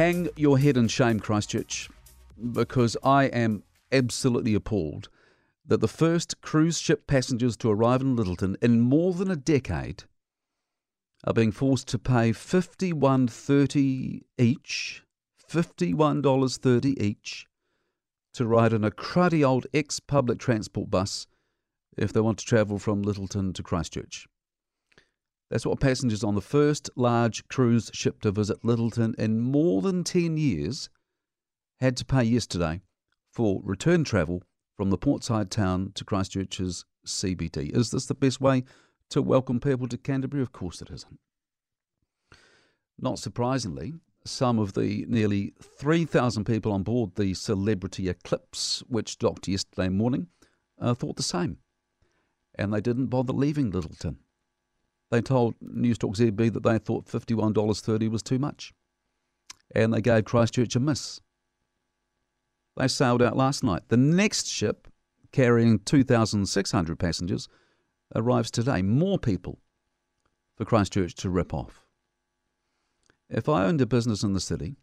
hang your head in shame, Christchurch, because I am absolutely appalled that the first cruise ship passengers to arrive in Lyttelton in more than a decade are being forced to pay fifty-one thirty each, fifty-one dollars thirty each, to ride in a cruddy old ex-public transport bus if they want to travel from Lyttelton to Christchurch. That's what passengers on the first large cruise ship to visit Lyttelton in more than 10 years had to pay yesterday for return travel from the portside town to Christchurch's CBD. Is this the best way to welcome people to Canterbury? Of course it isn't. Not surprisingly, some of the nearly 3,000 people on board the Celebrity Eclipse, which docked yesterday morning, uh, thought the same. And they didn't bother leaving Lyttelton. They told Newstalk ZB that they thought $51.30 was too much. And they gave Christchurch a miss. They sailed out last night. The next ship, carrying 2,600 passengers, arrives today. More people for Christchurch to rip off. If I owned a business in the city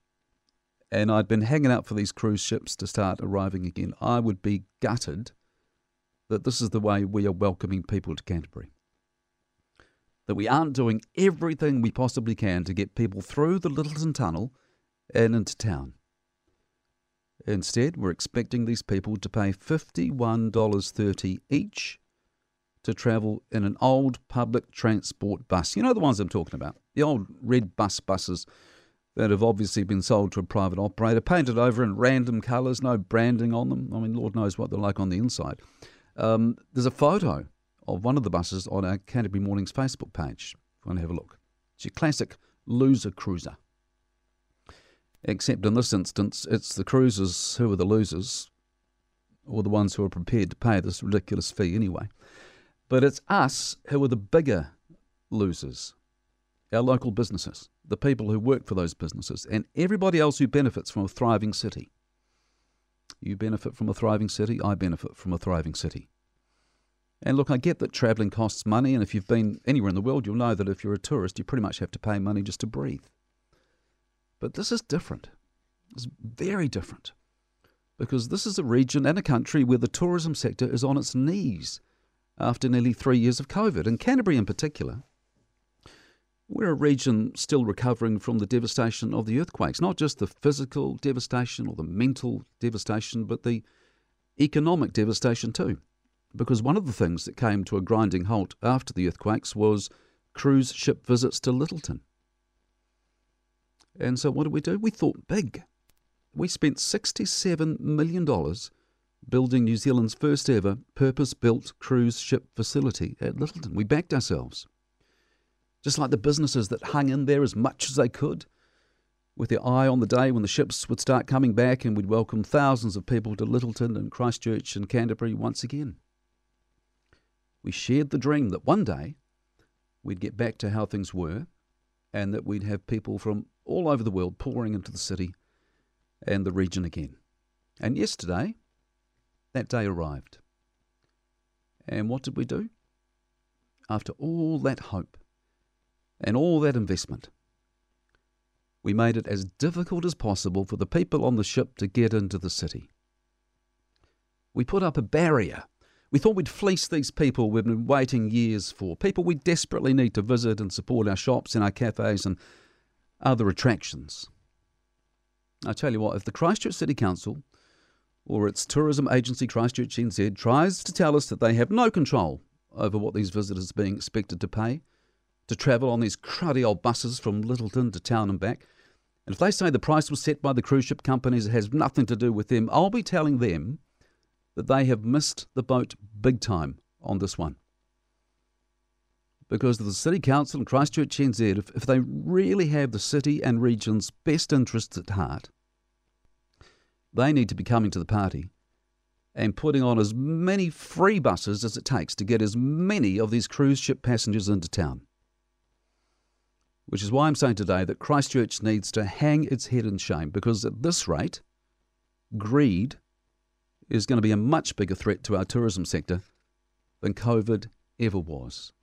and I'd been hanging out for these cruise ships to start arriving again, I would be gutted that this is the way we are welcoming people to Canterbury that we aren't doing everything we possibly can to get people through the Lyttelton Tunnel and into town. Instead, we're expecting these people to pay $51.30 each to travel in an old public transport bus. You know the ones I'm talking about? The old red bus buses that have obviously been sold to a private operator, painted over in random colours, no branding on them. I mean, Lord knows what they're like on the inside. Um, there's a photo of one of the buses on our Canterbury Mornings Facebook page. If you want to have a look. It's your classic loser cruiser. Except in this instance, it's the cruisers who are the losers, or the ones who are prepared to pay this ridiculous fee anyway. But it's us who are the bigger losers our local businesses, the people who work for those businesses, and everybody else who benefits from a thriving city. You benefit from a thriving city, I benefit from a thriving city. And look, I get that travelling costs money, and if you've been anywhere in the world, you'll know that if you're a tourist, you pretty much have to pay money just to breathe. But this is different. It's very different. Because this is a region and a country where the tourism sector is on its knees after nearly three years of COVID. And Canterbury, in particular, we're a region still recovering from the devastation of the earthquakes, not just the physical devastation or the mental devastation, but the economic devastation too because one of the things that came to a grinding halt after the earthquakes was cruise ship visits to Lyttelton. And so what did we do? We thought big. We spent $67 million building New Zealand's first ever purpose built cruise ship facility at Lyttelton. We backed ourselves. Just like the businesses that hung in there as much as they could, with their eye on the day when the ships would start coming back and we'd welcome thousands of people to Lyttelton and Christchurch and Canterbury once again. We shared the dream that one day we'd get back to how things were and that we'd have people from all over the world pouring into the city and the region again. And yesterday, that day arrived. And what did we do? After all that hope and all that investment, we made it as difficult as possible for the people on the ship to get into the city. We put up a barrier we thought we'd fleece these people we've been waiting years for, people we desperately need to visit and support our shops and our cafes and other attractions. I tell you what, if the Christchurch City Council or its tourism agency Christchurch NZ tries to tell us that they have no control over what these visitors are being expected to pay to travel on these cruddy old buses from Lyttelton to town and back, and if they say the price was set by the cruise ship companies, it has nothing to do with them, I'll be telling them that they have missed the boat big time on this one. Because the City Council and Christchurch NZ, if, if they really have the city and region's best interests at heart, they need to be coming to the party and putting on as many free buses as it takes to get as many of these cruise ship passengers into town. Which is why I'm saying today that Christchurch needs to hang its head in shame because at this rate, greed is going to be a much bigger threat to our tourism sector than COVID ever was.